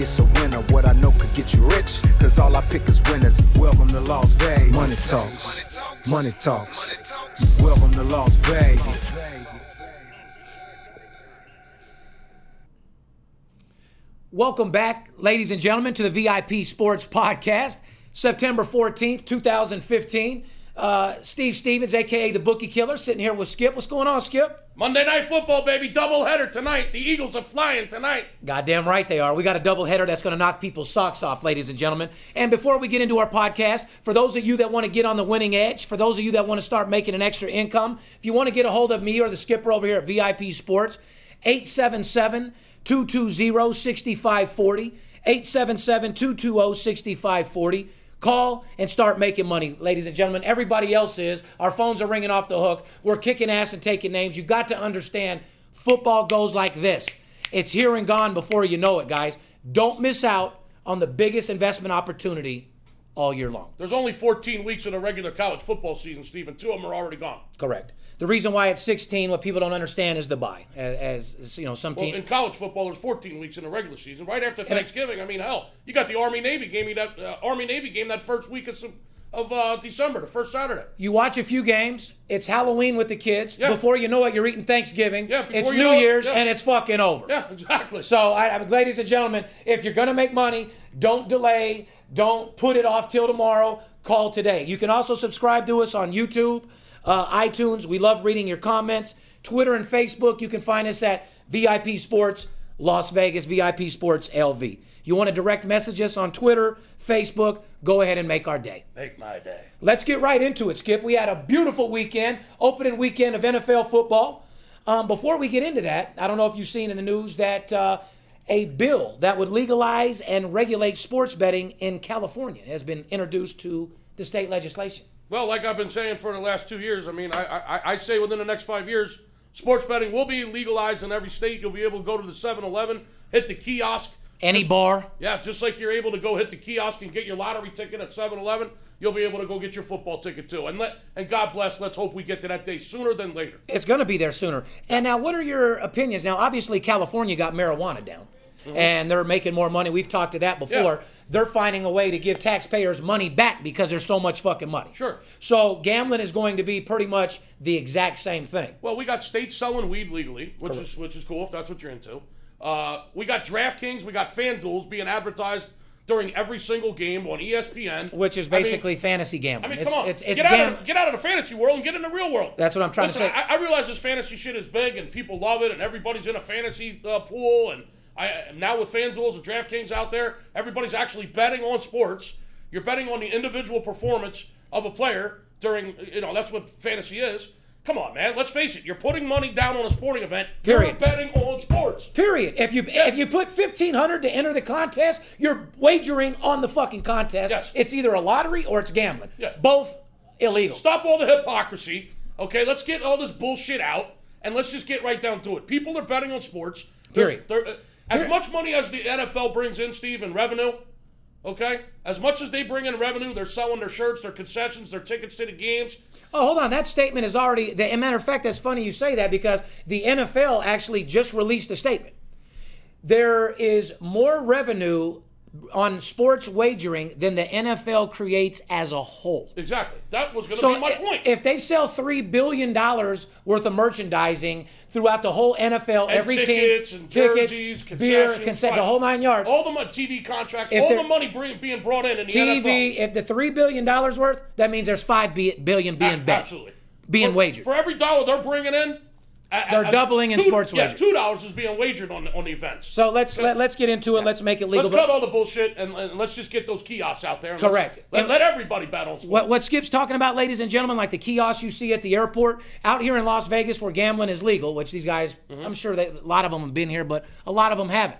it's a winner. What I know could get you rich, cause all I pick is winners. Welcome to Las Vegas. Money talks, money talks. Welcome to Las Vegas. Welcome back, ladies and gentlemen, to the VIP Sports Podcast, September 14th, 2015. Uh, Steve Stevens, aka the Bookie Killer, sitting here with Skip. What's going on, Skip? Monday Night Football, baby. Doubleheader tonight. The Eagles are flying tonight. Goddamn right they are. We got a double header that's going to knock people's socks off, ladies and gentlemen. And before we get into our podcast, for those of you that want to get on the winning edge, for those of you that want to start making an extra income, if you want to get a hold of me or the skipper over here at VIP Sports, 877 220 6540. 877 220 6540. Call and start making money, ladies and gentlemen. Everybody else is. Our phones are ringing off the hook. We're kicking ass and taking names. You got to understand football goes like this it's here and gone before you know it, guys. Don't miss out on the biggest investment opportunity all year long. There's only 14 weeks in a regular college football season, Steve, and two of them are already gone. Correct. The reason why it's 16, what people don't understand is the bye. As, as you know, some Well, team. in college football, there's 14 weeks in the regular season. Right after Thanksgiving, I mean, hell, you got the Army Navy game. That uh, Army Navy game that first week of some, of uh, December, the first Saturday. You watch a few games. It's Halloween with the kids. Yeah. Before you know it, you're eating Thanksgiving. Yeah, it's New it, Year's, yeah. and it's fucking over. Yeah, exactly. So, I, I- ladies and gentlemen, if you're going to make money, don't delay. Don't put it off till tomorrow. Call today. You can also subscribe to us on YouTube, uh, iTunes. We love reading your comments. Twitter and Facebook. You can find us at VIP Sports Las Vegas, VIP Sports LV. You want to direct message us on Twitter, Facebook? Go ahead and make our day. Make my day. Let's get right into it, Skip. We had a beautiful weekend, opening weekend of NFL football. Um, before we get into that, I don't know if you've seen in the news that uh, a bill that would legalize and regulate sports betting in California has been introduced to the state legislation. Well, like I've been saying for the last two years, I mean, I, I, I say within the next five years, sports betting will be legalized in every state. You'll be able to go to the 7 Eleven, hit the kiosk. Any Just- bar, Yeah, just like you're able to go hit the kiosk and get your lottery ticket at 7 Eleven, you'll be able to go get your football ticket too. And, let, and God bless, let's hope we get to that day sooner than later. it's going to be there sooner. And now, what are your opinions? Now, obviously, California got marijuana down. And they're making more money. We've talked to that before. Yeah. They're finding a way to give taxpayers money back because there's so much fucking money. Sure. So gambling is going to be pretty much the exact same thing. Well, we got states selling weed legally, which is which is cool if that's what you're into. Uh, we got DraftKings, we got FanDuels being advertised during every single game on ESPN, Which is I mean- basically fantasy gambling. I mean, it's, come on, It's, it's get, out of, get out of the fantasy world and get in the real world. That's what I'm trying to say. I, I realize this fantasy shit is big and people love it, and everybody's in a fantasy uh, pool. And I now with FanDuels and DraftKings out there, everybody's actually betting on sports. You're betting on the individual performance of a player during, you know, that's what fantasy is. Come on, man. Let's face it. You're putting money down on a sporting event. Period. You're betting on sports. Period. If you if you put fifteen hundred to enter the contest, you're wagering on the fucking contest. Yes. It's either a lottery or it's gambling. Yeah. Both illegal. Stop all the hypocrisy. Okay, let's get all this bullshit out and let's just get right down to it. People are betting on sports. Period. uh, as much money as the NFL brings in, Steve, in revenue, okay? As much as they bring in revenue, they're selling their shirts, their concessions, their tickets to the games. Oh, hold on. That statement is already. The, as a matter of fact, that's funny you say that because the NFL actually just released a statement. There is more revenue on sports wagering than the NFL creates as a whole. Exactly. That was going to So be my point. if they sell three billion dollars worth of merchandising throughout the whole NFL, and every tickets team, and tickets, jerseys, beer, concessions, consent, the whole nine yards. all the mon- TV contracts, all the money bring, being brought in in the TV, NFL. if the three billion dollars worth, that means there's five bi- billion being bet, Absolutely. being for, wagered. For every dollar they're bringing in, They're doubling in two- sports Yeah, wagering. two dollars is being wagered on on the events. so let's let, let's get into it. Let's make it legal. Let's cut all the bullshit and, and let's just get those kiosks out there. and Correct. Let, And- let everybody bet on sports. What, what Skip's talking about, ladies and gentlemen, like the kiosks you see at the airport, out here in Las Vegas where gambling is legal, which these guys, Mm-hmm. I'm sure that a lot of them have been here, but a lot of them haven't.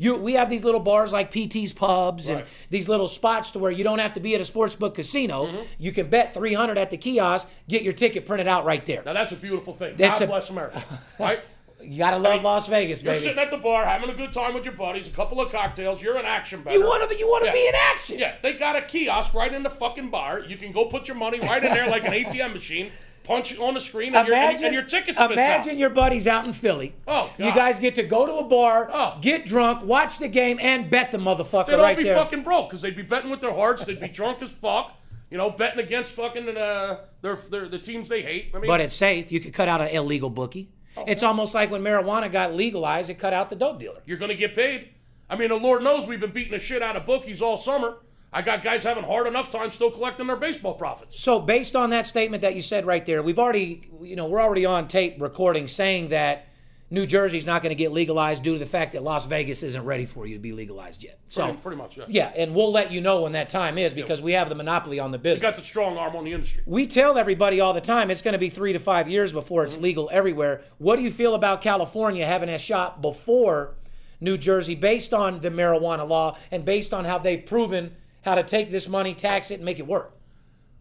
You, we have these little bars like PT's Pubs and these little spots to where you don't have to be at a sportsbook casino. Mm-hmm. You can bet 300 at the kiosk, get your ticket printed out right there. Now that's a beautiful thing. That's God a- bless America. Right? You gotta love Las Vegas, You're baby. sitting at the bar having a good time with your buddies, a couple of cocktails. You're an action bettor. You want to, be, you want to Yeah. be in action. Yeah, they got a kiosk right in the fucking bar. You can go put your money right in there like an ATM machine, punch on the screen, and, your, and, Imagine, your ticket imagine out. your buddies out in Philly. Oh, You guys get to go to a bar, Oh. get drunk, watch the game, and bet the motherfucker They'd all right be there. fucking broke because they'd be betting with their hearts. They'd be drunk as fuck. You know, betting against fucking uh, their, their the teams they hate. I mean, but it's safe. You could cut out an illegal bookie. Oh, it's almost like when marijuana got legalized, it cut out the dope dealer. you're gonna get paid. I mean, the Lord knows we've been beating the shit out of bookies all summer. I got guys having hard enough time still collecting their baseball profits. So based on that statement that you said right there, we've already, you know, we're already on tape recording saying that New Jersey's not going to get legalized due to the fact that Las Vegas isn't ready for you to be legalized yet. So Pretty- pretty much, yeah. Yeah, and we'll let you know when that time is because we have the monopoly on the He business. got the strong arm on the industry. we tell everybody all the time it's going to be three to five years before it's mm-hmm. legal everywhere. What do you feel about California having a shot before New Jersey based on the marijuana law and based on how they've proven how to take this money, tax it, and make it work?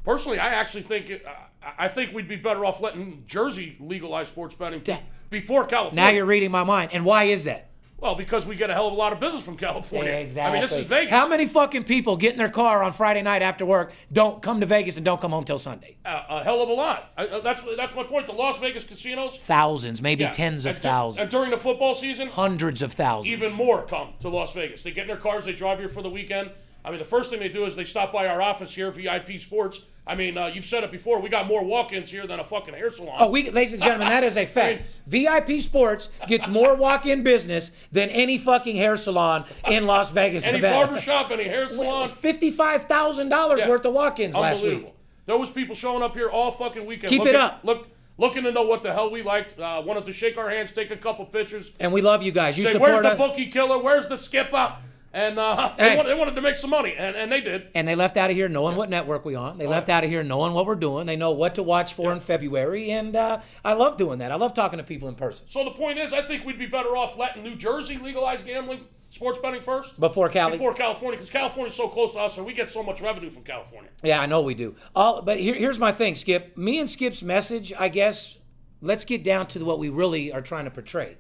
Personally, I actually think it, uh, I think we'd be better off letting Jersey legalize sports betting Da- before California. Now you're reading my mind. And why is that? well, because we get a hell of a lot of business from California. Exactly. I mean, this is Vegas. How many fucking people get in their car on Friday night after work, don't come to Vegas, and don't come home till Sunday? a, a hell of a lot. I, uh, that's that's my point. The Las Vegas casinos, Thousands, maybe yeah. tens of And thousands, and during the football season, hundreds of thousands. even more come to Las Vegas. They get in their cars, they drive here for the weekend. I mean, the first thing they do is they stop by our office here, VIP Sports. I mean, uh, you've said it before. We got more walk-ins here than a fucking hair salon. Oh, we, ladies and gentlemen, that is a fact. VIP Sports gets more walk-in business than any fucking hair salon in Las Vegas, any Nevada. barbershop, any hair salon. Fifty-five thousand dollars worth of walk-ins last week. There was people showing up here all fucking weekend. Keep it looking, up. Look, looking to know what the hell we liked. Uh, wanted to shake our hands, take a couple pictures. And we love you guys. You Say, support where's the us. bookie killer? Where's the skipper? And uh, Hey. they, wanted, they wanted to make some money, and, and they did. and they left out of here knowing what network we on. They left out of here knowing what we're doing. They know what to watch for in February, and uh, I love doing that. I love talking to people in person. So the point is, I think we'd be better off letting New Jersey legalize gambling, sports betting first. Before Cali. Before California, because California's so close to us, and we get so much revenue from California. Yeah, I know we do. All, but here, here's my thing, Skip. Me and Skip's message, I guess, let's get down to what we really are trying to portray.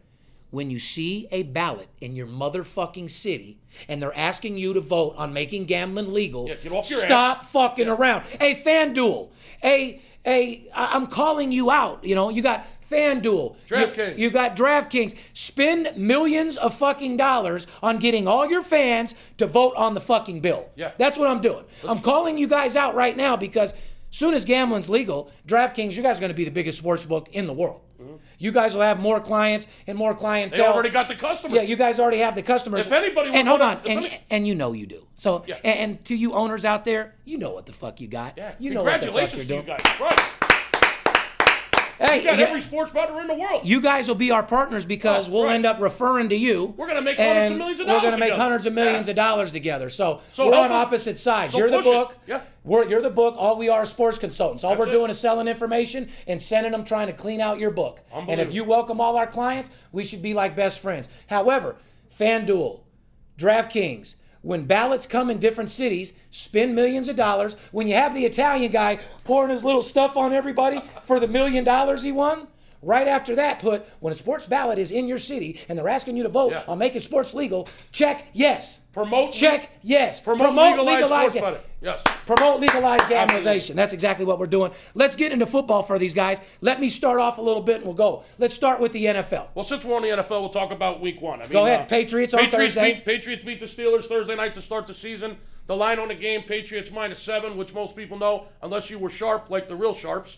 When you see a ballot in your motherfucking city and they're asking you to vote on making gambling legal, Yeah, get off your stop ass. fucking around. Hey, FanDuel, a a I- I'm calling you out. You know, you got FanDuel, you, DraftKings. you got DraftKings. Spend millions of fucking dollars on getting all your fans to vote on the fucking bill. Yeah. That's what I'm doing. I'm calling you guys out right now because soon as gambling's legal, DraftKings, you guys are going to be the biggest sports book in the world. Mm-hmm. You guys will have more clients and more clientele. They already got the customers. Yeah, you guys already have the customers. If anybody and hold on, and, and you know you do. So, Yeah. and, and to you owners out there, you know what the fuck you got. Yeah. You know what the fuck Congratulations you're to doing. you guys. Right. Hey, You got yeah, every sports bettor in the world. you guys will be our partners because Oh, we'll Christ. end up referring to you. We're gonna make hundreds of millions of dollars. We're gonna make together. hundreds of millions Yeah. of dollars together. So, So we're on us- opposite sides. so you're the push it. book. Yeah. We're, you're the book. All we are is sports consultants. All That's we're it. doing is selling information and sending them trying to clean out your book. And if you welcome all our clients, we should be like best friends. However, FanDuel, DraftKings, when ballots come in different cities, spend millions of dollars. When you have the Italian guy pouring his little stuff on everybody for the million dollars he won, right after that, put when a sports ballot is in your city and they're asking you to vote Yeah. on making sports legal, check yes. Promote Check yes. Promote, legalized sports ga- betting. Yes. Promote legalized gambling. That's exactly what we're doing. Let's get into football for these guys. Let me start off a little bit and we'll go. Let's start with the NFL. Well, since we're on the NFL, we'll talk about Week One. I mean, Go ahead. uh, Patriots on Patriots Thursday. Beat, Patriots beat the Steelers Thursday night to start the season. The line on the game: Patriots minus seven, which most people know, unless you were sharp like the real sharps,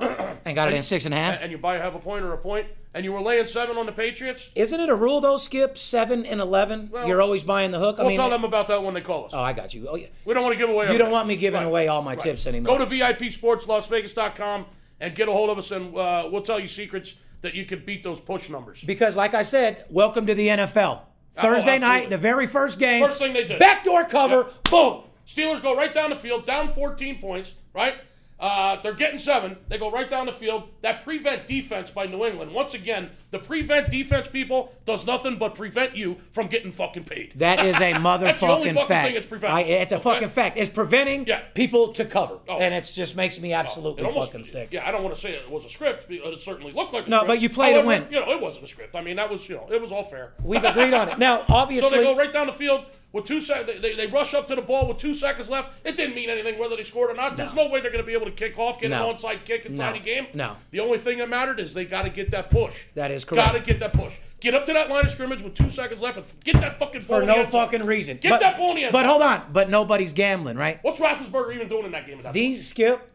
And got it in six and a half. and you buy half a point or a point, and you were laying seven on the Patriots. Isn't it a rule though, Skip? Seven and eleven. Well, You're always buying the hook. I We'll mean, tell them about that when they call us. oh, I got you. Oh yeah. we don't want to give away. You don't want me giving Right. away all my Right. tips anymore. Go to VIPSportsLasVegas.com and get a hold of us, and uh, we'll tell you secrets that you can beat those push numbers. because, like I said, welcome to the NFL. Thursday night, Oh, absolutely. the very first game. First thing they did. Backdoor cover. Boom. Steelers go right down the field, down 14 points, right? Uh, they're getting seven. They go right down the field. That prevent defense by New England. Once again, the prevent defense people does nothing but prevent you from getting fucking paid. That is a That's the only motherfucking fucking fact. thing it's preventing. I- it's a Okay? fucking fact. It's preventing Yeah. people to cover, Oh. and it just makes me absolutely It almost- fucking sick. Yeah, I don't want to say it was a script. It certainly looked like a No, script. but you play to However, win. You know, it wasn't a script. I mean, that was you know, it was all fair. We've agreed on it. Now, obviously, So they go right down the field with two seconds. They, they, they rush up to the ball with two seconds left. It didn't mean anything whether they scored or not. There's no, way they're going to be able to kick off, get No. an onside kick in No. tiny game. No. The only thing that mattered is they got to get that push. That is correct. Got to get that push. Get up to that line of scrimmage with two seconds left and get that fucking ball for no fucking reason. Get but, that ball in the end But hold on. But nobody's gambling, right? What's Roethlisberger even doing in that game? At that point? These skip.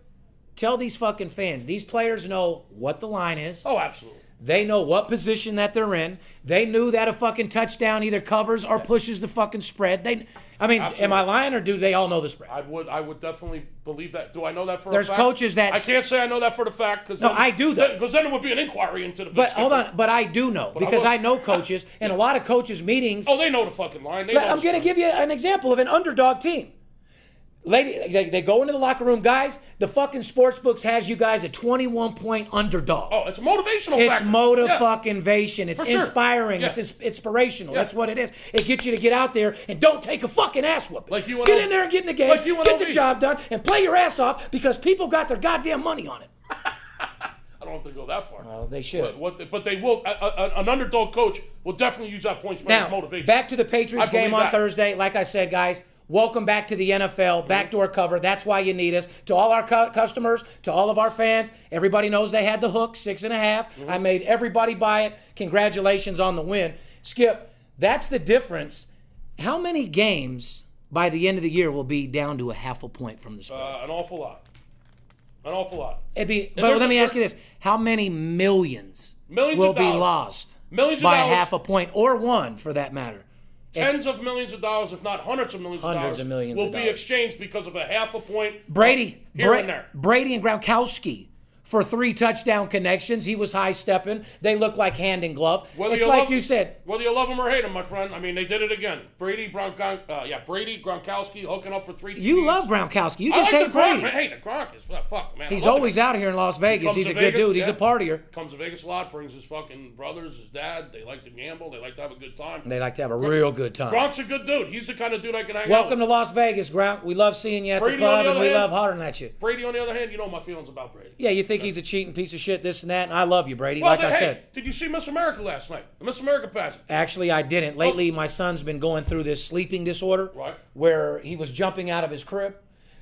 Tell these fucking fans. These players know what the line is. Oh, absolutely. They know what position that they're in. They knew that a fucking touchdown either covers or pushes the fucking spread. They, I mean, am I lying or do they all know the spread? I would, I would definitely believe that. Do I know that for There's a fact? There's coaches that- I can't say I know that for the fact because No, I do, though. because then it would be an inquiry into the. But hold on, but I do know because will- I know coaches and a lot of coaches meetings. Oh, they know the fucking line. They I'm going to give you an example of an underdog team. Lady, they, they go into the locker room, guys. The fucking sports books has you guys a 21 point underdog. Oh, it's a motivational It's factor. motive Yeah. fucking invasion. It's sure. inspiring. Yeah. It's ins- inspirational. Yeah. That's what it is. It gets you to get out there and don't take a fucking ass whooping. Like you get in there and get in the game. like you get the job done and play your ass off because people got their goddamn money on it. I don't have to go that far. Well, they should. But, what, but they will. A, a, an underdog coach will definitely use that point spread as Now, motivation. back to the Patriots game on that. Thursday. Like I said, guys, welcome back to the NFL. Backdoor cover. That's why you need us. To all our cu- customers, to all of our fans, everybody knows they had the hook, six and a half. Mm-hmm. I made everybody buy it. Congratulations on the win. Skip, that's the difference. How many games by the end of the year will be down to a half a point from the spread? Uh, an awful lot. An awful lot. It'd be, but let me ask you this: How many millions, Millions will be lost Millions by half a point or one, for that matter? Eh, tens of millions of dollars, if not hundreds of millions Hundreds of dollars, of millions will of be dollars. exchanged because of a half a point. Brady, Bra- and there. Brady and Gronkowski for three touchdown connections. He was high stepping. They look like hand in glove. Whether it's you like love, you said. Whether you love him or hate him, my friend. I mean, they did it again. Brady, Gronk, uh, yeah, Brady, Gronkowski hooking up for three. You love Gronkowski. You just like hate the Gronk. Brady. Hey, the Gronk is fuck, man. He's always guy. out here in Las Vegas. Comes He's a good Vegas, dude. He's a partier. Comes to Vegas a lot, brings his fucking brothers, his dad. They like to gamble. They like to have a good time. They like to have a real good time. Gronk's a good dude. He's the kind of dude I can hang Welcome out to Las Vegas, Gronk. We love seeing you at Brady, the club, the and we hand- love hollering at you. Brady, on the other hand, you know my feelings about Brady. Yeah, you think he's a cheating piece of shit, this and that, and I love you, Brady. Well, like then, I hey, said. did you see Miss America last night? The Miss America pageant. Actually, I didn't. Lately, my son's been going through this sleeping disorder, Right. where he was jumping out of his crib.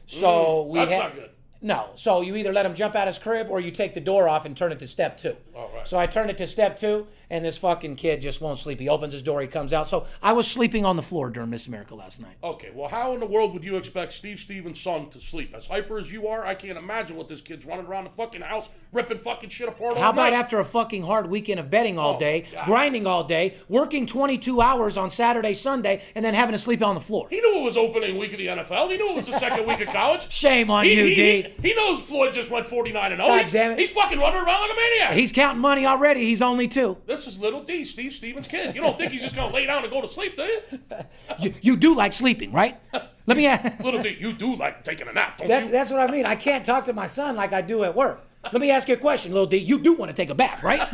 So we Mm, that's had not good. No. So you either let him jump out his crib or you take the door off and turn it to step two. Oh, right. So I turned it to step two, and this fucking kid just won't sleep. He opens his door, he comes out. So I was sleeping on the floor during Miss America last night. Okay, well, how in the world would you expect Steve Stevens' son to sleep? As hyper as you are, I can't imagine what this kid's running around the fucking house ripping fucking shit apart. How about night. after a fucking hard weekend of betting all Oh, day, God. grinding all day, working 22 hours on Saturday, Sunday, and then having to sleep on the floor? He knew it was opening week of the NFL. He knew it was the second week of college. Shame on He, you, he, D. he, he knows Floyd just went 49 and 0. God damn it. he's fucking running around like a maniac. He's counting money already. He's only two. this is little D, Steve Stevens' kid. You don't think he's just going to lay down and go to sleep, do you? You, you do like sleeping, right? Let me ask. Little D, you do like taking a nap, don't That's you? that's what I mean. I can't talk to my son like I do at work. Let me ask you a question, little D. You do want to take a bath, right?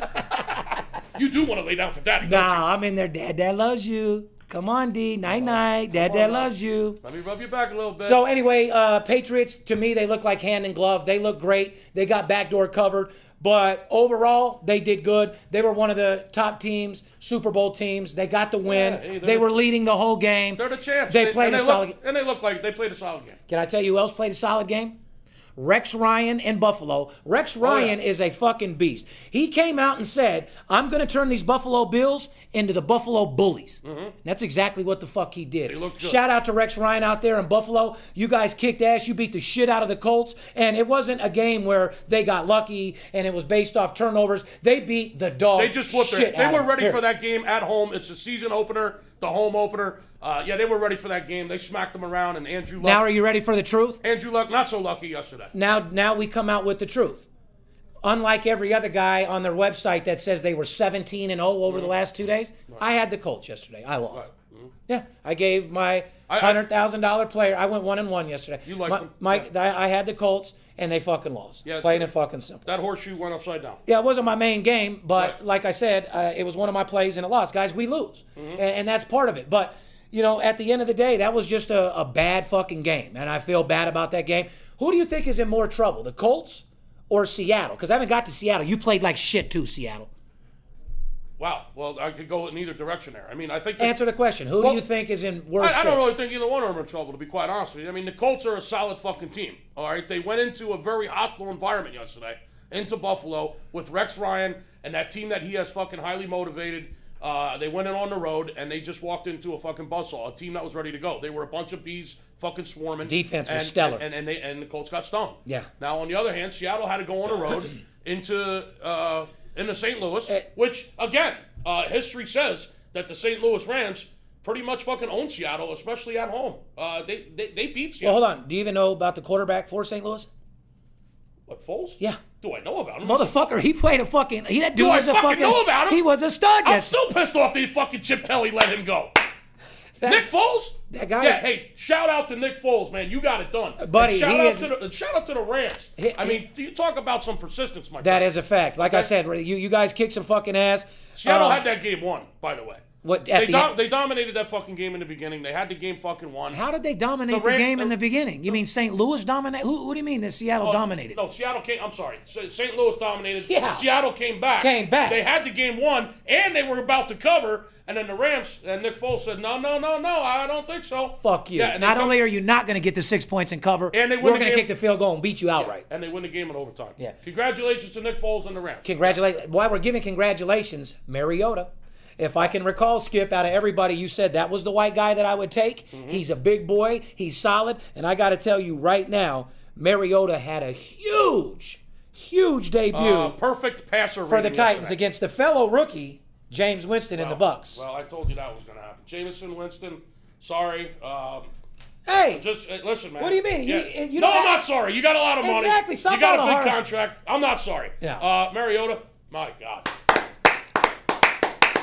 You do want to lay down for daddy, don't you? nah, I'm in there. Dad, dad loves you. Come on, D. Night night. Dad, dad loves you. Let me rub your back a little bit. So anyway, uh, Patriots to me they look like hand and glove. They look great. They got backdoor covered, but overall they did good. They were one of the top teams, Super Bowl teams. They got the win. Yeah, hey, they're they the- were leading the whole game. They're the champs. They played a they solid. Look, and they look like they played a solid game. Can I tell you who else played a solid game? Rex Ryan and Buffalo. Rex oh, Ryan is a fucking beast. He came out and said, I'm going to turn these Buffalo Bills into the Buffalo Bullies. Mm-hmm. That's exactly what the fuck he did. Shout out to Rex Ryan out there in Buffalo. You guys kicked ass. You beat the shit out of the Colts. And it wasn't a game where they got lucky and it was based off turnovers. They beat the dog. They just whooped shit it. They were ready for that game at home. It's a season opener, the home opener. Uh, yeah, they were ready for that game. They smacked them around, and Andrew Luck. Now, are you ready for the truth? Andrew Luck, not so lucky yesterday. Now, now we come out with the truth. Unlike every other guy on their website that says they were 17 and 0 over the Mm-hmm. last two days, I had the Colts yesterday. I lost. Yeah, I gave my hundred thousand dollar player. I went one and one yesterday. You liked my, them. my- I, I had the Colts, and they fucking lost. Yeah, Plain and fucking simple. That horseshoe went upside down. Yeah, it wasn't my main game, but Right. like I said, uh, it was one of my plays and it lost. Guys, we lose, Mm-hmm. and, and that's part of it. But you know, at the end of the day, that was just a, a bad fucking game, and I feel bad about that game. Who do you think is in more trouble, the Colts or Seattle? Because I haven't got to Seattle. You played like shit too, Seattle. Wow. Well, I could go in either direction there. I mean, I think the- Answer the question. Who Well, do you think is in worse I, I don't really think either one of them are in trouble, to be quite honest with you. I mean, the Colts are a solid fucking team. All right, they went into a very hostile environment yesterday into Buffalo with Rex Ryan and that team that he has fucking highly motivated. Uh, they went in on the road and they just walked into a fucking buzzsaw, a team that was ready to go. They were a bunch of bees fucking swarming. Defense was and, stellar. And, and, and they and the Colts got stung. Yeah. Now on the other hand, Seattle had to go on the road into uh, into St. Louis, Eh. which again, uh, history says that the St. Louis Rams pretty much fucking own Seattle, especially at home. Uh, they, they they beat Well, hold on. Do you even know about the quarterback for St. Louis? What Foles? Yeah. Do I know about him? Motherfucker, he played a fucking. He that dude Do I was a fucking fucking. know about him? He was a stud. I'm Yes. still pissed off that fucking Chip Kelly let him go. That- Nick Foles? that guy- Yeah, hey, shout out to Nick Foles, man. You got it done. buddy, And shout out is- to the and shout out to the Rams. He- I mean, you talk about some persistence, my That friend. is a fact. Like I said, you you guys kicked some fucking ass. Seattle Um, had that game won, by the way. What at They, the end- they dominated that fucking game in the beginning. They had the game fucking won. How did they dominate The the, game in the- the beginning? You mean St. Louis dominated? Who, who do you mean that Seattle Oh, dominated? No, Seattle came. I'm sorry. St. Louis dominated. Yeah. Seattle came back. Came back. They had the game won, and they were about to cover. And then the Rams and Nick Foles said, "No, no, no, no. I don't think so." Fuck you. Yeah, Not come- only are you not going to get the six points and cover, And they win we're the going to kick the field goal and beat you outright. and they win the game in overtime. Yeah. Congratulations to Nick Foles and the Rams. Congratulations. While we're giving congratulations, Mariota. If I can recall, Skip, out of everybody, you said that was the white guy that I would take. Mm-hmm. He's a big boy. He's solid. And I got to tell you right now, Mariota had a huge, huge debut Uh, perfect passer for the Titans yesterday. against the fellow rookie, James Winston, in the Bucs. Well, I told you that was going to happen. Jameis Winston. Sorry. Um, hey, just uh, listen, man. What do you mean? You- Yeah. you no, don't I'm not sorry. You got a lot of money. Exactly. Stop you got a big hard- contract. I'm not sorry. Yeah. Uh, Mariota. My God.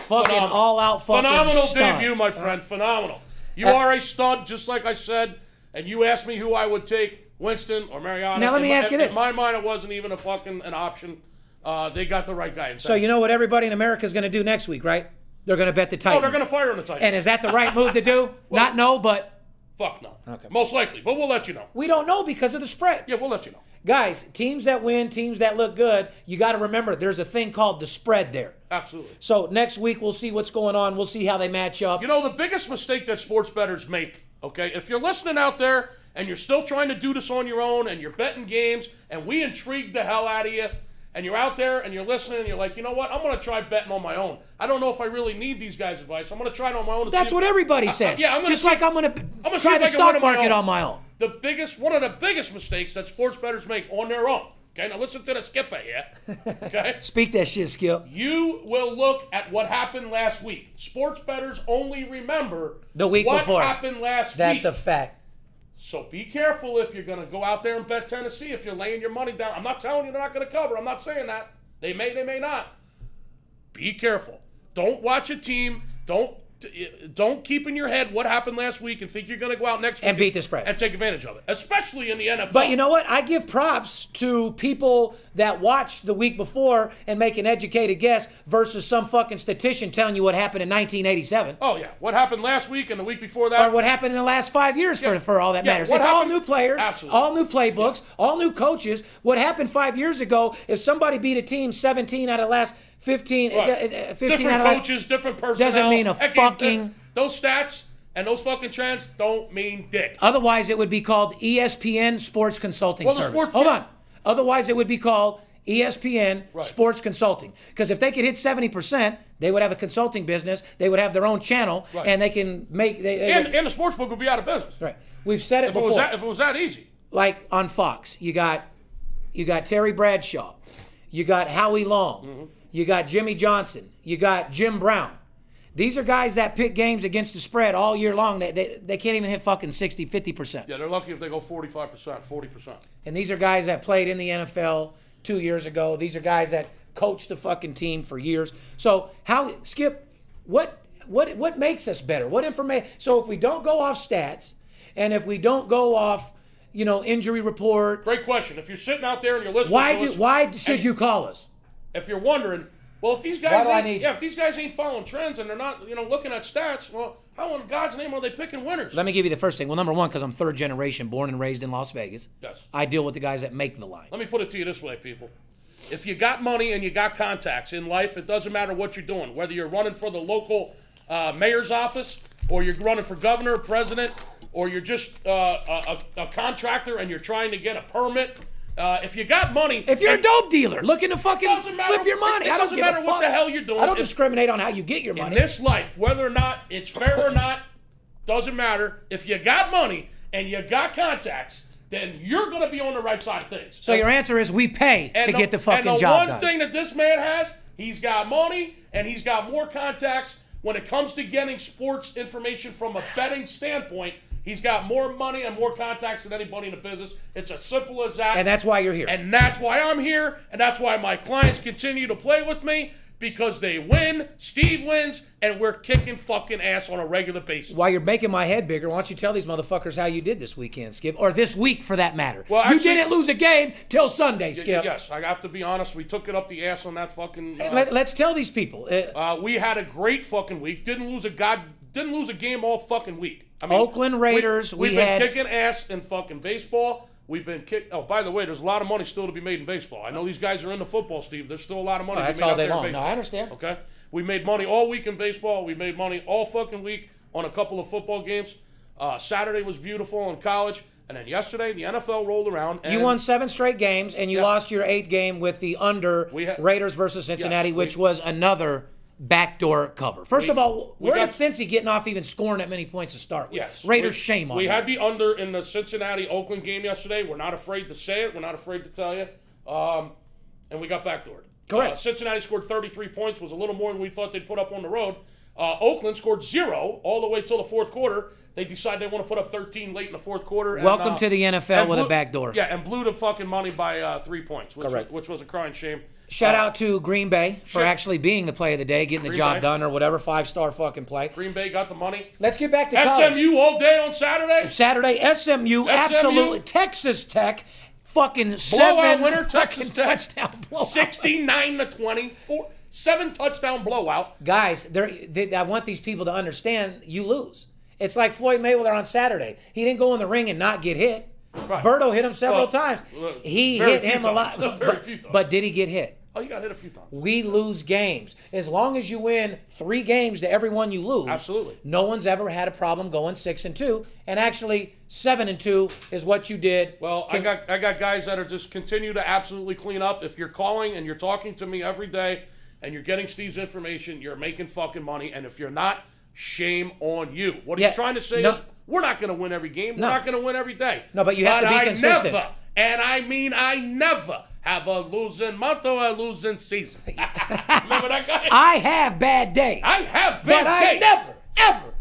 Fucking phenomenal. all out fucking Phenomenal stud. debut, my friend. Phenomenal. You Uh, are a stud, just like I said. And you asked me who I would take, Winston or Mariota. Now, let In me my- ask you in my mind, it wasn't even a fucking an option. Uh, they got the right guy. In So you know what everybody in America is going to do next week, right? They're going to bet the Titans. Oh, they're going to fire on the Titans. And is that the right move to do? Not no, but Fuck no. Okay. Most likely, but we'll let you know. we don't know because of the spread. Yeah, we'll let you know. Guys, teams that win, teams that look good, you got to remember there's a thing called the spread there. Absolutely. So next week we'll see what's going on. We'll see how they match up. You know, the biggest mistake that sports bettors make, okay, if you're listening out there and you're still trying to do this on your own and you're betting games and we intrigued the hell out of you and you're out there and you're listening and you're like, you know what, I'm going to try betting on my own. I don't know if I really need these guys' advice. I'm going to try it on my own. That's what everybody Uh, uh, says. yeah, I'm gonna Just see like I'm going gonna try the I stock market on my own. The biggest, one of the biggest mistakes that sports bettors make on their own. Okay, now listen to the skipper here. Okay. Speak that shit, Skip. You will look at what happened last week. Sports bettors only remember The week what before. happened last That's week. That's a fact. so be careful if you're going to go out there and bet Tennessee. If you're laying your money down, I'm not telling you they're not going to cover. I'm not saying that. They may, they may not. Be careful. Don't watch a team. Don't don't keep in your head what happened last week and think you're going to go out next week And beat the spread. and take advantage of it, especially in the NFL. But you know what? I give props to people that watch the week before and make an educated guess versus some fucking statistician telling you what happened in 1987 Oh yeah, what happened last week and the week before that? or what happened in the last five years for, for all that Yeah, matters. what It's all new players, Absolutely. all new playbooks, all new coaches. What happened five years ago, if somebody beat a team 17 out of the last 15, Right. uh, 15 different out of the- coaches, different personnel. Doesn't mean a Again, fucking- th- those stats and those fucking trends don't mean dick. Otherwise, it would be called ESPN Sports Consulting Well, Service. sport- Hold yeah. on. Otherwise, it would be called ESPN Right. Sports Consulting. Because if they could hit 70%, they would have a consulting business, they would have their own channel, Right. and they can make. They, they And, would- and the sports book would be out of business. right. We've said it If it before. was that, if it was that easy. like on Fox, you got you got Terry Bradshaw, you got Howie Long, Mm-hmm. You got Jimmy Johnson, you got Jim Brown. These are guys that pick games against the spread all year long. They, they, they can't even hit fucking 60, 50%. Yeah, they're lucky if they go 45%, 40%. And these are guys that played in the NFL two years ago. These are guys that coached the fucking team for years. So how Skip, what what what makes us better? What information? So if we don't go off stats, and if we don't go off, you know, injury report. Great question. If you're sitting out there and you're listening, Why to do us, why should you call us? If you're wondering, well, if these guys, ain't, yeah, if these guys ain't following trends and they're not, you know, looking at stats, well, how in God's name are they picking winners? Let me give you the first thing. Well, number one, because I'm third generation, born and raised in Las Vegas. Yes. I deal with the guys that make the line. Let me put it to you this way, people. If you got money and you got contacts in life, it doesn't matter what you're doing. Whether you're running for the local uh, mayor's office, or you're running for governor, president, or you're just uh, a, a contractor and you're trying to get a permit. Uh, if you got money, If you're a dope dealer looking to fucking matter- flip your money, it I don't doesn't give matter a what the hell you're doing. I don't If- discriminate on how you get your money. in this life, whether or not it's fair or not, doesn't matter. If you got money and you got contacts, then you're going to be on the right side of things. so your answer is we pay to get the fucking and the job one thing that this man has, he's got money and he's got more contacts. When it comes to getting sports information from a betting standpoint, he's got more money and more contacts than anybody in the business. It's as simple as that. and that's why you're here. And that's why I'm here, and that's why my clients continue to play with me because they win, Steve wins, and we're kicking fucking ass on a regular basis. While you're making my head bigger, why don't you tell these motherfuckers how you did this weekend, Skip, or this week for that matter? Well, you didn't lose a game till Sunday, Skip. Yes, I have to be honest. We took it up the ass on that fucking. Uh, Let, us tell these people. Uh, uh, we had a great fucking week. Didn't lose a god. Didn't lose a game all fucking week. I mean, Oakland Raiders, We, we have been had- kicking ass in fucking baseball. We've been kick. Oh, by the way, there's a lot of money still to be made in baseball. I know these guys are into football, Steve. There's still a lot of money. to be that's all day there. No. I understand. Okay, we made money all week in baseball. We made money all fucking week on a couple of football games. Uh, Saturday was beautiful in college, and then yesterday the NFL rolled around. And you won seven straight games, and you Yeah. lost your eighth game with the under We had- Raiders versus Cincinnati, Yes, we- which was another backdoor cover. First We- of all, we where got- did Cincy getting off even scoring that many points to start with? Yes. Raiders, We- shame on We you. had the under in the Cincinnati Oakland game yesterday. We're not afraid to say it. We're not afraid to tell you. Um, and we got backdoored. Correct. Uh, Cincinnati scored 33 points, was a little more than we thought they'd put up on the road. Uh, Oakland scored zero all the way till the fourth quarter. They decide they want to put up 13 late in the fourth quarter. and, Welcome uh, to the NFL with a backdoor. Yeah, and blew the fucking money by uh, three points, which, Correct. Was, which was a crying shame. Shout Uh, out to Green Bay for Sure. actually being the play of the day, getting the Green job Bay. done or whatever, five star fucking play. Green Bay got the money. Let's get back to college. SMU all day on Saturday. Saturday, SMU, absolutely. Texas Tech, fucking Blowout seven winner, Texas Tech. touchdown blowout. 69 to 24. Seven touchdown blowout. Guys, they're, I want these people to understand you lose. It's like Floyd Mayweather on Saturday. He didn't go in the ring and not get hit. Right. Berto hit him several Well, times. He hit him a lot. But, times. but did he get hit? Oh, you got hit a few times. We lose games. As long as you win three games to every one you lose. Absolutely. No one's ever had a problem going six and two. And actually, seven and two is what you did. Well, I got I got guys that are just continue to absolutely clean up. If you're calling and you're talking to me every day and you're getting Steve's information, you're making fucking money. And if you're not, shame on you. What Yeah, he's trying to say no. is we're not going to win every game. No. We're not going to win every day. No, but you have to be I consistent. Never, and I mean I never have a losing month or a losing season. Remember that guy? I have bad days. I have bad but bad I never, ever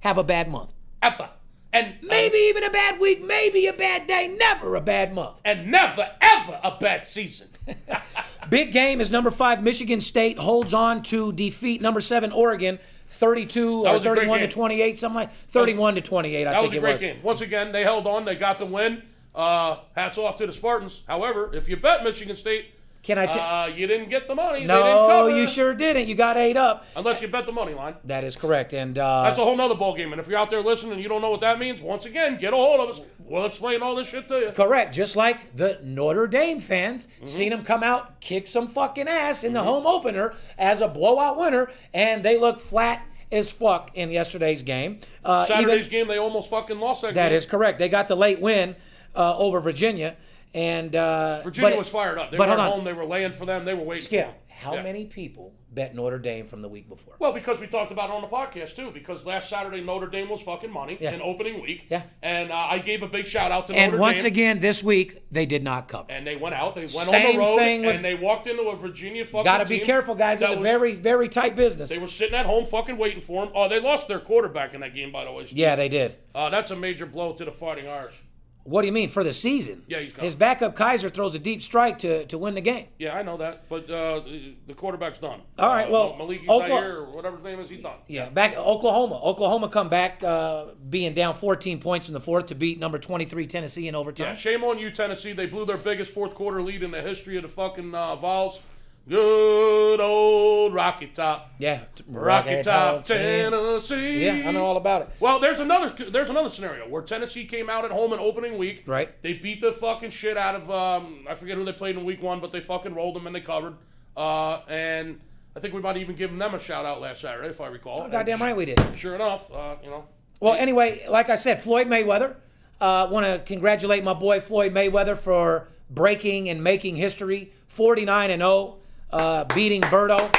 have a bad month. ever and Maybe even a bad week, maybe a bad day, never a bad month. and never ever a bad season. Big game is number five. Michigan State holds on to defeat number seven Oregon, thirty-two or was a great thirty-one to twenty-eight, something like thirty-one to twenty-eight. I That think was a it great was. game. Once again, they held on. They got the win. Uh, hats off to the Spartans. However, if you bet Michigan State, Can I? T- uh, you didn't get the money. they didn't no, you sure didn't. You got eight up. Unless you bet the money line. That is correct. And uh, That's a whole nother ball game. And if you're out there listening and you don't know what that means, once again, get a hold of us. We'll explain all this shit to you. Correct. Just like the Notre Dame fans Mm-hmm. seen them come out, kick some fucking ass in the home opener as a blowout winner, and they look flat as fuck in yesterday's game. Uh, Saturday's even, game, they almost fucking lost that, that game. is correct. They got the late win uh, over Virginia, and uh, Virginia but- was fired up. They but were home. They were laying for them. They were waiting Skip, for them. how Yeah. many people bet Notre Dame from the week before? Well, because we talked about it on the podcast too. Because last Saturday Notre Dame was fucking money Yeah. in opening week. Yeah. And uh, I gave a big shout out to and Notre once Dame. again, this week they did not cover. and they went out. They went on the road, thing with- and they walked into a Virginia fucking. Got to be careful, guys. It's a very, very tight business. They were sitting at home, fucking waiting for him. Oh, they lost their quarterback in that game, by the way. yeah, they did. Uh, that's a major blow to the Fighting Irish. What do you mean for the season? Yeah, he's coming. His backup Kizer throws a deep strike to to win the game. Yeah, I know that, but uh, the quarterback's done. All right, Uh, well, Malik Okla- or whatever his name is, he's done. Yeah, back Oklahoma. Oklahoma come back uh, being down 14 points in the fourth to beat number 23 Tennessee in overtime. Yeah, shame on you, Tennessee. They blew their biggest fourth quarter lead in the history of the fucking uh, Vols. Good old Rocky Top. Yeah, Rocky Top, Tennessee. Yeah, I know all about it. Well, there's another there's another scenario where Tennessee came out at home in opening week. Right. They beat the fucking shit out of um, I forget who they played in week one, but they fucking rolled them and they covered. Uh, and I think we might even give them a shout out last Saturday, if I recall. Oh, Goddamn right we did. Sure enough, uh, you know. Well, anyway, like I said, Floyd Mayweather. Uh, Want to congratulate my boy Floyd Mayweather for breaking and making history. 49 and 0, uh, beating Berto.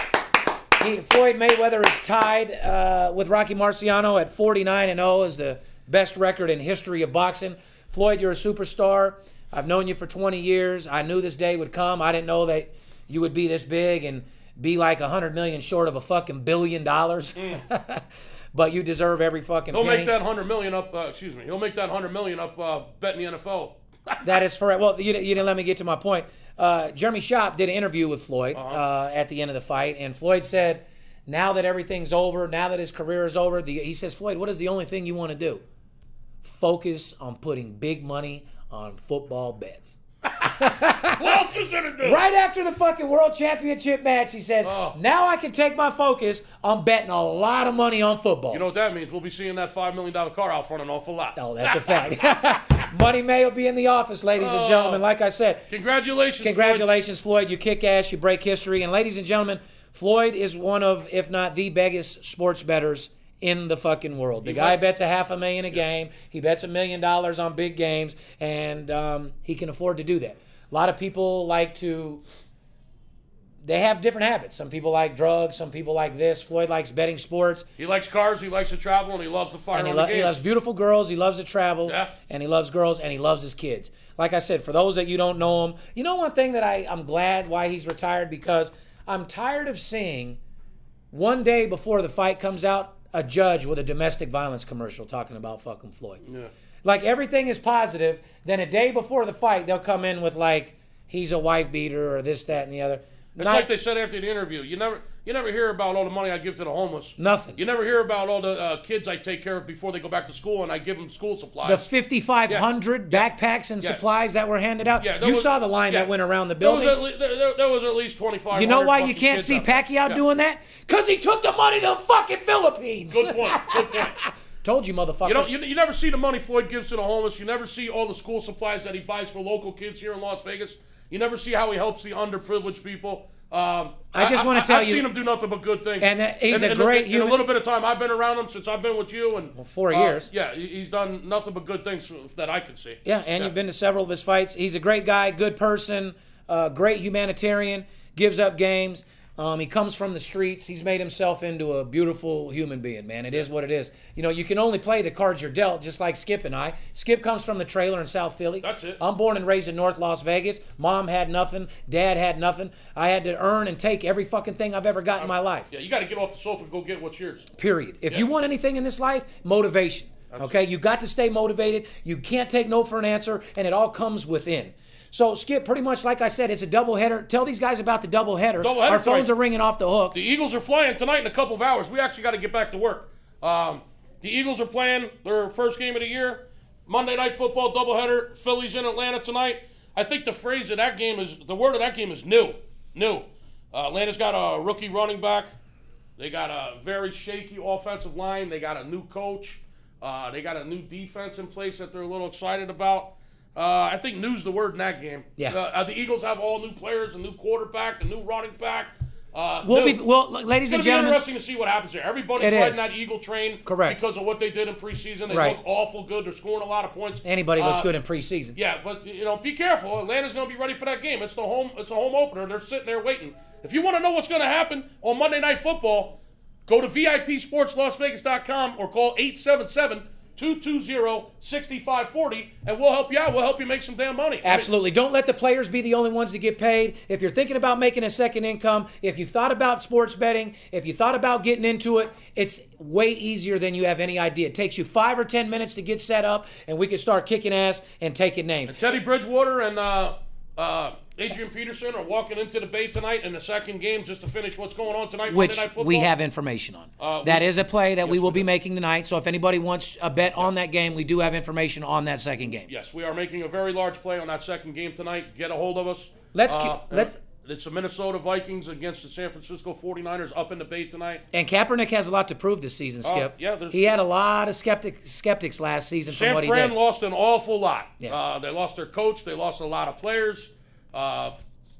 He, Floyd Mayweather is tied uh, with Rocky Marciano at 49 and 0 as the best record in history of boxing. Floyd, you're a superstar. I've known you for 20 years. I knew this day would come. I didn't know that you would be this big and be like 100 million short of a fucking billion dollars. but you deserve every fucking He'll penny. make that hundred million up. Uh, excuse me. He'll make that hundred million up uh, betting the NFL. That is correct. Well, you, you didn't let me get to my point. Uh, Jeremy Schaap did an interview with Floyd Uh-huh. uh at the end of the fight, and Floyd said, "Now that everything's over, now that his career is over, the, he says, Floyd, what is the only thing you want to do? Focus on putting big money on football bets." What else is there to do? Right after the fucking world championship match, he says, Oh. "Now I can take my focus on betting a lot of money on football." You know what that means? We'll be seeing that five million dollar car out front an awful lot. oh, that's a fact. money May will be in the office, ladies and oh. gentlemen. Like I said, Congratulations. Floyd. Congratulations, Floyd. You kick ass, you break history. And ladies and gentlemen, Floyd is one of, if not the biggest sports bettors in the fucking world. The guy bet- bets a half a million a game. He bets a million dollars on big games, and um, he can afford to do that. A lot of people like to. They have different habits. Some people like drugs. Some people like this. Floyd likes betting sports. He likes cars. He likes to travel, and he loves to fire And he, lo- he loves beautiful girls. He loves to travel. Yeah. And he loves girls and he loves his kids. Like I said, for those that you don't know him, you know one thing that I, I'm glad why he's retired because I'm tired of seeing one day before the fight comes out a judge with a domestic violence commercial talking about fucking Floyd. Yeah. Like everything is positive, then a day before the fight they'll come in with like he's a wife beater or this, that, and the other. It's Not- like they said after the interview. You never, you never hear about all the money I give to the homeless. Nothing. You never hear about all the uh, kids I take care of before they go back to school, and I give them school supplies. the 5,500 backpacks and Yeah. supplies that were handed out. yeah, you was- saw the line yeah. that went around the There was building. at least, there, there- was at least twenty five. You know why you can't see Pacquiao doing that? Because he took the money to the fucking Philippines. Good point. Good point. Told you, motherfucker. You know, you, you never see the money Floyd gives to the homeless. You never see all the school supplies that he buys for local kids here in Las Vegas. You never see how he helps the underprivileged people. Um, I just wanna tell I've you- seen him do nothing but good things. And that he's In- a the- great in, a little bit of time I've been around him since I've been with you and four uh, years. Yeah, he's done nothing but good things that I can see. yeah, and you've been to several of his fights. He's a great guy, good person, uh, great humanitarian, gives up games. Um, he comes from the streets. He's made himself into a beautiful human being, man. It is what it is. You know, you can only play the cards you're dealt, just like Skip and I. Skip comes from the trailer in South Philly. That's it. I'm born and raised in North Las Vegas. Mom had nothing. Dad had nothing. I had to earn and take every fucking thing I've ever got in my life. Yeah, you got to get off the sofa and go get what's yours. Period. If Yeah. you want anything in this life, motivation. okay, you got to stay motivated. You can't take no for an answer, and it all comes within. So, Skip, pretty much like I said, it's a double header. Tell these guys about the double header. Doubleheader Our phones are ringing off the hook. The Eagles are flying tonight in a couple of hours. We actually got to get back to work. Um, the Eagles are playing their first game of the year. Monday night football doubleheader. Phillies in Atlanta tonight. I think the phrase of that game is the word of that game is new. New. Uh, Atlanta's got a rookie running back. They got a very shaky offensive line. They got a new coach. Uh, they got a new defense in place that they're a little excited about. Uh, I think new's the word in that game. Yeah. Uh, uh, the Eagles have all new players, a new quarterback, a new running back. Uh, We'll new. be, well, ladies It's and going to be gentlemen. interesting to see what happens there. Everybody's riding is. that Eagle train Correct. because of what they did in preseason. They Right. look awful good. They're scoring a lot of points. Anybody looks Uh, good in preseason. Yeah, but you know, be careful. Atlanta's going to be ready for that game. It's the home. It's a home opener. They're sitting there waiting. If you want to know what's going to happen on Monday Night Football, go to VIPSportsLasVegas.com or call 220-6540 and we'll help you out. We'll help you make some damn money. I mean, Absolutely. Don't let the players be the only ones to get paid. If you're thinking about making a second income, if you've thought about sports betting, if you thought about getting into it, it's way easier than you have any idea. It takes you five or 10 minutes to get set up, and we can start kicking ass and taking names. Teddy Bridgewater and uh, uh, Adrian Peterson are walking into the Bay tonight in the second game just to finish what's going on tonight. Which Monday Night Football. we have information on. Uh, that we- is a play that we will we be making tonight. So if anybody wants a bet on that game, we do have information on that second game. Yes, we are making a very large play on that second game tonight. Get a hold of us. Let's Uh, keep- let's- It's the Minnesota Vikings against the San Francisco 49ers up in the Bay tonight. And Kaepernick has a lot to prove this season, Skip. Uh, yeah, there's- he had a lot of skeptic, skeptics last season San Fran lost an awful lot. Yeah. Uh, they lost their coach. They lost a lot of players. Uh,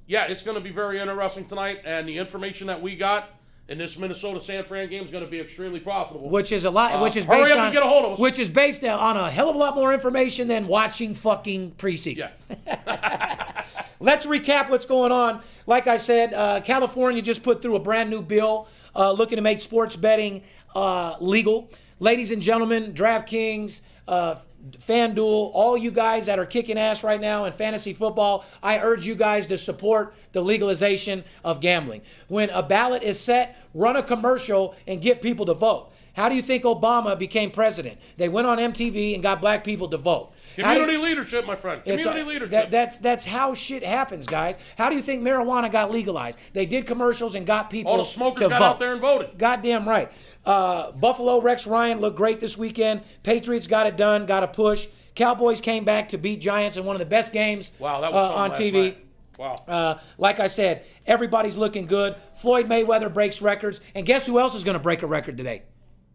yeah, it's going to be very interesting tonight. And the information that we got in this Minnesota San Fran game is going to be extremely profitable. which is a lot, which is Uh, hurry based up on and get a hold of us. which is based on a hell of a lot more information than watching fucking preseason. yeah. Let's recap what's going on. Like I said, uh, California just put through a brand new bill uh, looking to make sports betting uh, legal. Ladies and gentlemen, DraftKings, uh, FanDuel, all you guys that are kicking ass right now in fantasy football, I urge you guys to support the legalization of gambling. When a ballot is set, run a commercial and get people to vote. How do you think Obama became president? They went on MTV and got black people to vote. Do- Community leadership, my friend. Community a- leadership. that- that's that's how shit happens, guys. How do you think marijuana got legalized? They did commercials and got people All the smokers to got vote. out there and voted. Goddamn right. Uh, Buffalo Rex Ryan looked great this weekend. Patriots got it done, got a push. Cowboys came back to beat Giants in one of the best games wow, that was uh, on TV. night. Wow. Uh, like I said, everybody's looking good. Floyd Mayweather breaks records, and guess who else is going to break a record today?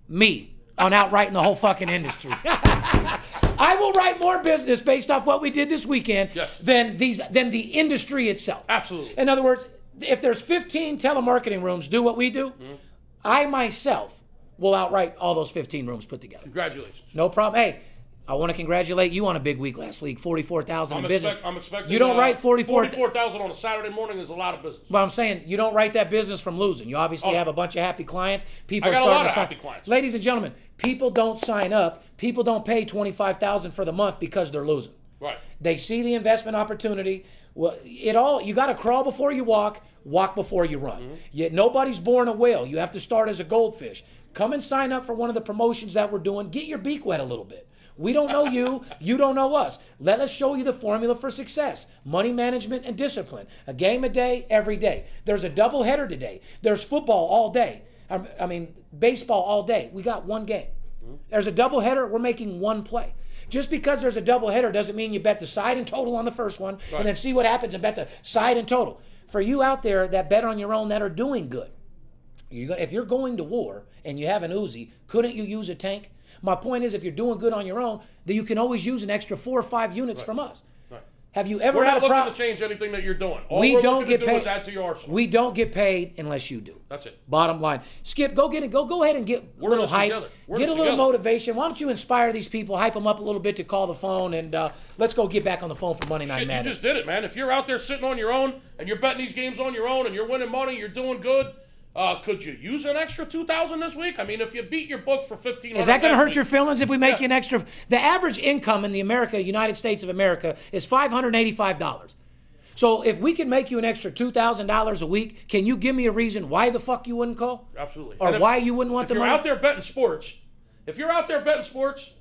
Me on outrighting the whole fucking industry. I will write more business based off what we did this weekend Yes. than these than the industry itself. Absolutely. In other words, if there's 15 telemarketing rooms do what we do, Mm-hmm. I myself will outright all those 15 rooms put together. Congratulations. No problem. Hey, I want to congratulate you on a big week last week, 44,000 in I'm, business. I'm expecting. you don't uh, write 44 44,000 on a Saturday morning is a lot of business. but I'm saying you don't write that business from losing. You obviously Oh. have a bunch of happy clients. People I got are a starting lot to of sign. happy clients. Ladies and gentlemen, people don't sign up. People don't pay twenty five thousand for the month because they're losing. Right. They see the investment opportunity. Well, it all you got to crawl before you walk, walk before you run. Mm-hmm. Yet nobody's born a whale. You have to start as a goldfish. Come and sign up for one of the promotions that we're doing. Get your beak wet a little bit. We don't know you. You don't know us. Let us show you the formula for success money management and discipline. A game a day, every day. There's a double header today. There's football all day. I I mean, baseball all day. We got one game. There's a double header. We're making one play. Just because there's a double header doesn't mean you bet the side and total on the first one and then see what happens and bet the side and total. For you out there that bet on your own that are doing good, you're gonna, if you're going to war and you have an Uzi, couldn't you use a tank? My point is, if you're doing good on your own, then you can always use an extra four or five units from us. Right. Have you ever We're had not a problem? to change anything that you're doing. All We we're don't get to do paid. is add to your arsenal. We don't get paid unless you do. That's it. Bottom line. Skip, go get it. Go go ahead and get a We're little hype. Get a little together. motivation. Why don't you inspire these people, hype them up a little bit to call the phone, and uh, let's go get back on the phone for Monday Night Shit, you just did it, man. If you're out there sitting on your own and you're betting these games on your own and you're winning money, you're doing good. Uh, could you use an extra two thousand this week? I mean, if you beat your book for fifteen, Is that going to hurt your feelings if we make Yeah. you an extra? The average income in the America, United States of America, is five hundred eighty-five dollars. So if we can make you an extra two thousand dollars a week, can you give me a reason why the fuck you wouldn't call? Absolutely. Or if- why you wouldn't want if the you're money? out there betting sports, if you're out there betting sports,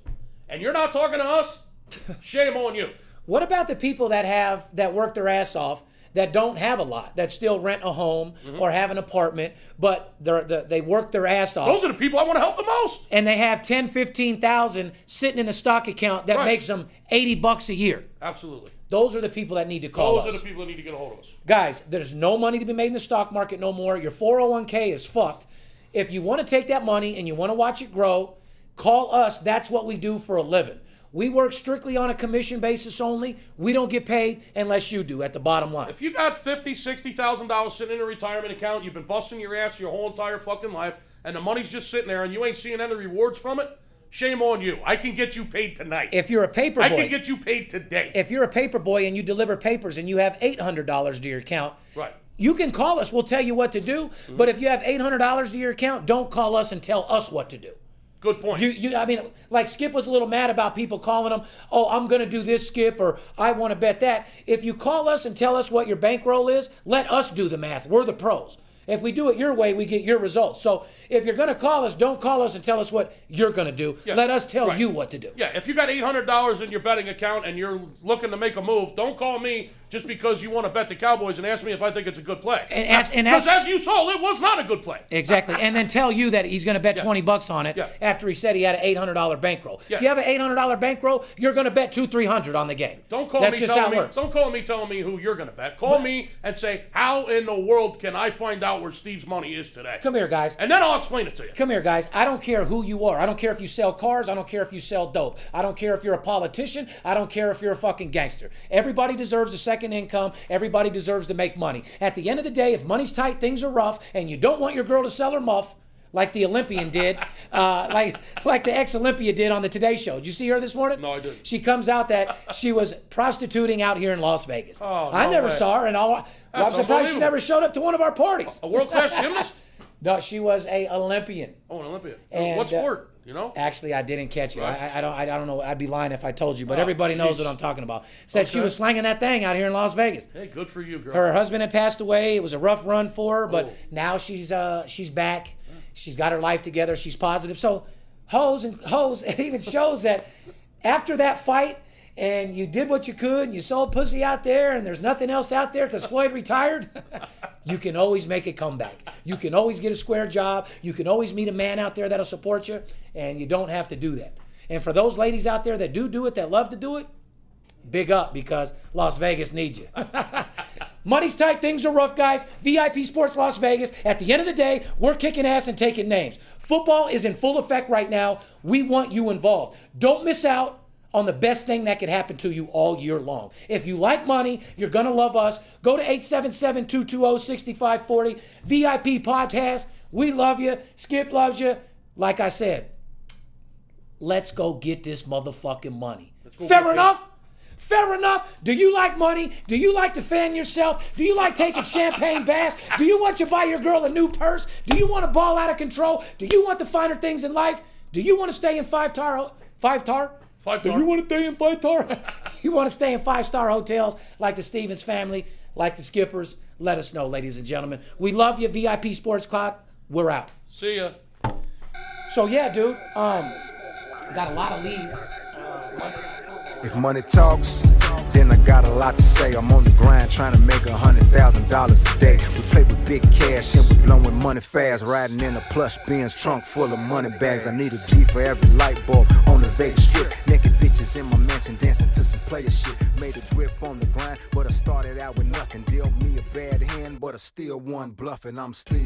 and you're not talking to us, shame on you. What about the people that have that work their ass off that don't have a lot that still rent a home Mm-hmm. or have an apartment, but they're, the, they work their ass off Those are the people I want to help the most. and they have 10, 15,000 sitting in a stock account that Right. makes them 80 bucks a year. Absolutely. Those are the people that need to call us. Those us. are the people that need to get a hold of us. Guys, there's no money to be made in the stock market no more. Your 401k is fucked. If you want to take that money and you want to watch it grow, call us. That's what we do for a living. We work strictly on a commission basis only. We don't get paid unless you do at the bottom line. If you got fifty, sixty thousand dollars sitting in a retirement account, you've been busting your ass your whole entire fucking life, and the money's just sitting there, and you ain't seeing any rewards from it. Shame on you. I can get you paid tonight. If you're a paper I can get you paid today. if you're a paper boy and you deliver papers and you have $800 to your account, right. you can call us. We'll tell you what to do. Mm-hmm. But if you have $800 to your account, don't call us and tell us what to do. Good point. You, you, I mean, like Skip was a little mad about people calling him, oh, I'm going to do this, Skip, or I want to bet that. If you call us and tell us what your bankroll is, let us do the math. We're the pros. If we do it your way, we get your results. So if you're going to call us, don't call us and tell us what you're going to do. Yeah, Let us tell right. you what to do. Yeah, if you got eight hundred dollars in your betting account and you're looking to make a move, don't call me just because you want to bet the Cowboys and ask me if I think it's a good play. And ask- and because as you saw, it was not a good play. Exactly, and then tell you that he's going to bet Yeah. twenty bucks on it Yeah. after he said he had an eight hundred dollar bankroll. Yeah. If you have an eight hundred dollar bankroll, you're going to bet two three hundred on the game. Don't call That's me just telling how it me. works. Don't call me telling me who you're going to bet. Call me and say, "How in the world can I find out where Steve's money is today?" Come here, guys. and then I'll explain it to you. Come here, guys. I don't care who you are. I don't care if you sell cars. I don't care if you sell dope. I don't care if you're a politician. I don't care if you're a fucking gangster. Everybody deserves a second income. Everybody deserves to make money. At the end of the day, if money's tight, things are rough, and you don't want your girl to sell her muff. Like the Olympian did, uh, like like the ex-Olympia did on the Today Show. Did you see her this morning? No, I didn't. She comes out that she was prostituting out here in Las Vegas. Oh, I never way. saw her, and all, I'm surprised she never showed up to one of our parties. A world class gymnast. No, she was a Olympian. Oh, an Olympian. And, what uh, sport? You know. Actually, I didn't catch it. Right. I, I don't. I don't know. I'd be lying if I told you, but Oh, everybody knows what I'm talking about. Said she was slanging that thing out here in Las Vegas. Hey, good for you, girl. Her husband had passed away. It was a rough run for her, but Oh. now she's uh she's back. She's got her life together. She's positive. So, hoes and hoes. It even shows that after that fight. And you did what you could, and you sold pussy out there, and there's nothing else out there because Floyd retired. you can always make a comeback. You can always get a square job. You can always meet a man out there that'll support you, and you don't have to do that. And for those ladies out there that do do it, that love to do it, big up because Las Vegas needs you. Money's tight, things are rough, guys. VIP Sports Las Vegas. At the end of the day, we're kicking ass and taking names. Football is in full effect right now. We want you involved. Don't miss out on the best thing that could happen to you all year long. If you like money, you're going to love us. Go to 877-220-6540 VIP podcast. We love you. Skip loves you. Like I said, let's go get this motherfucking money. Fair enough? Fair enough. Do you like money? Do you like to fan yourself? Do you like taking champagne baths? Do you want to buy your girl a new purse? Do you want to ball out of control? Do you want the finer things in life? Do you want to stay in five tar five tar? Five Do you want to stay in five tar? you want to stay in five star hotels like the Stevens family, like the Skippers? Let us know, ladies and gentlemen. We love you, VIP Sports Cloud. We're out. See ya. So yeah, dude. Um, got a lot of leads. If money talks, then I got a lot to say. I'm on the grind trying to make a hundred thousand dollars a day. We play with big cash and we blowing money fast. Riding in a plush Benz trunk full of money bags. I need a G for every light bulb on the Vegas strip. Naked bitches in my mansion dancing to some player shit. Made a grip on the grind, but I started out with nothing. Dealt me a bad hand, but I still won bluffing. I'm Steve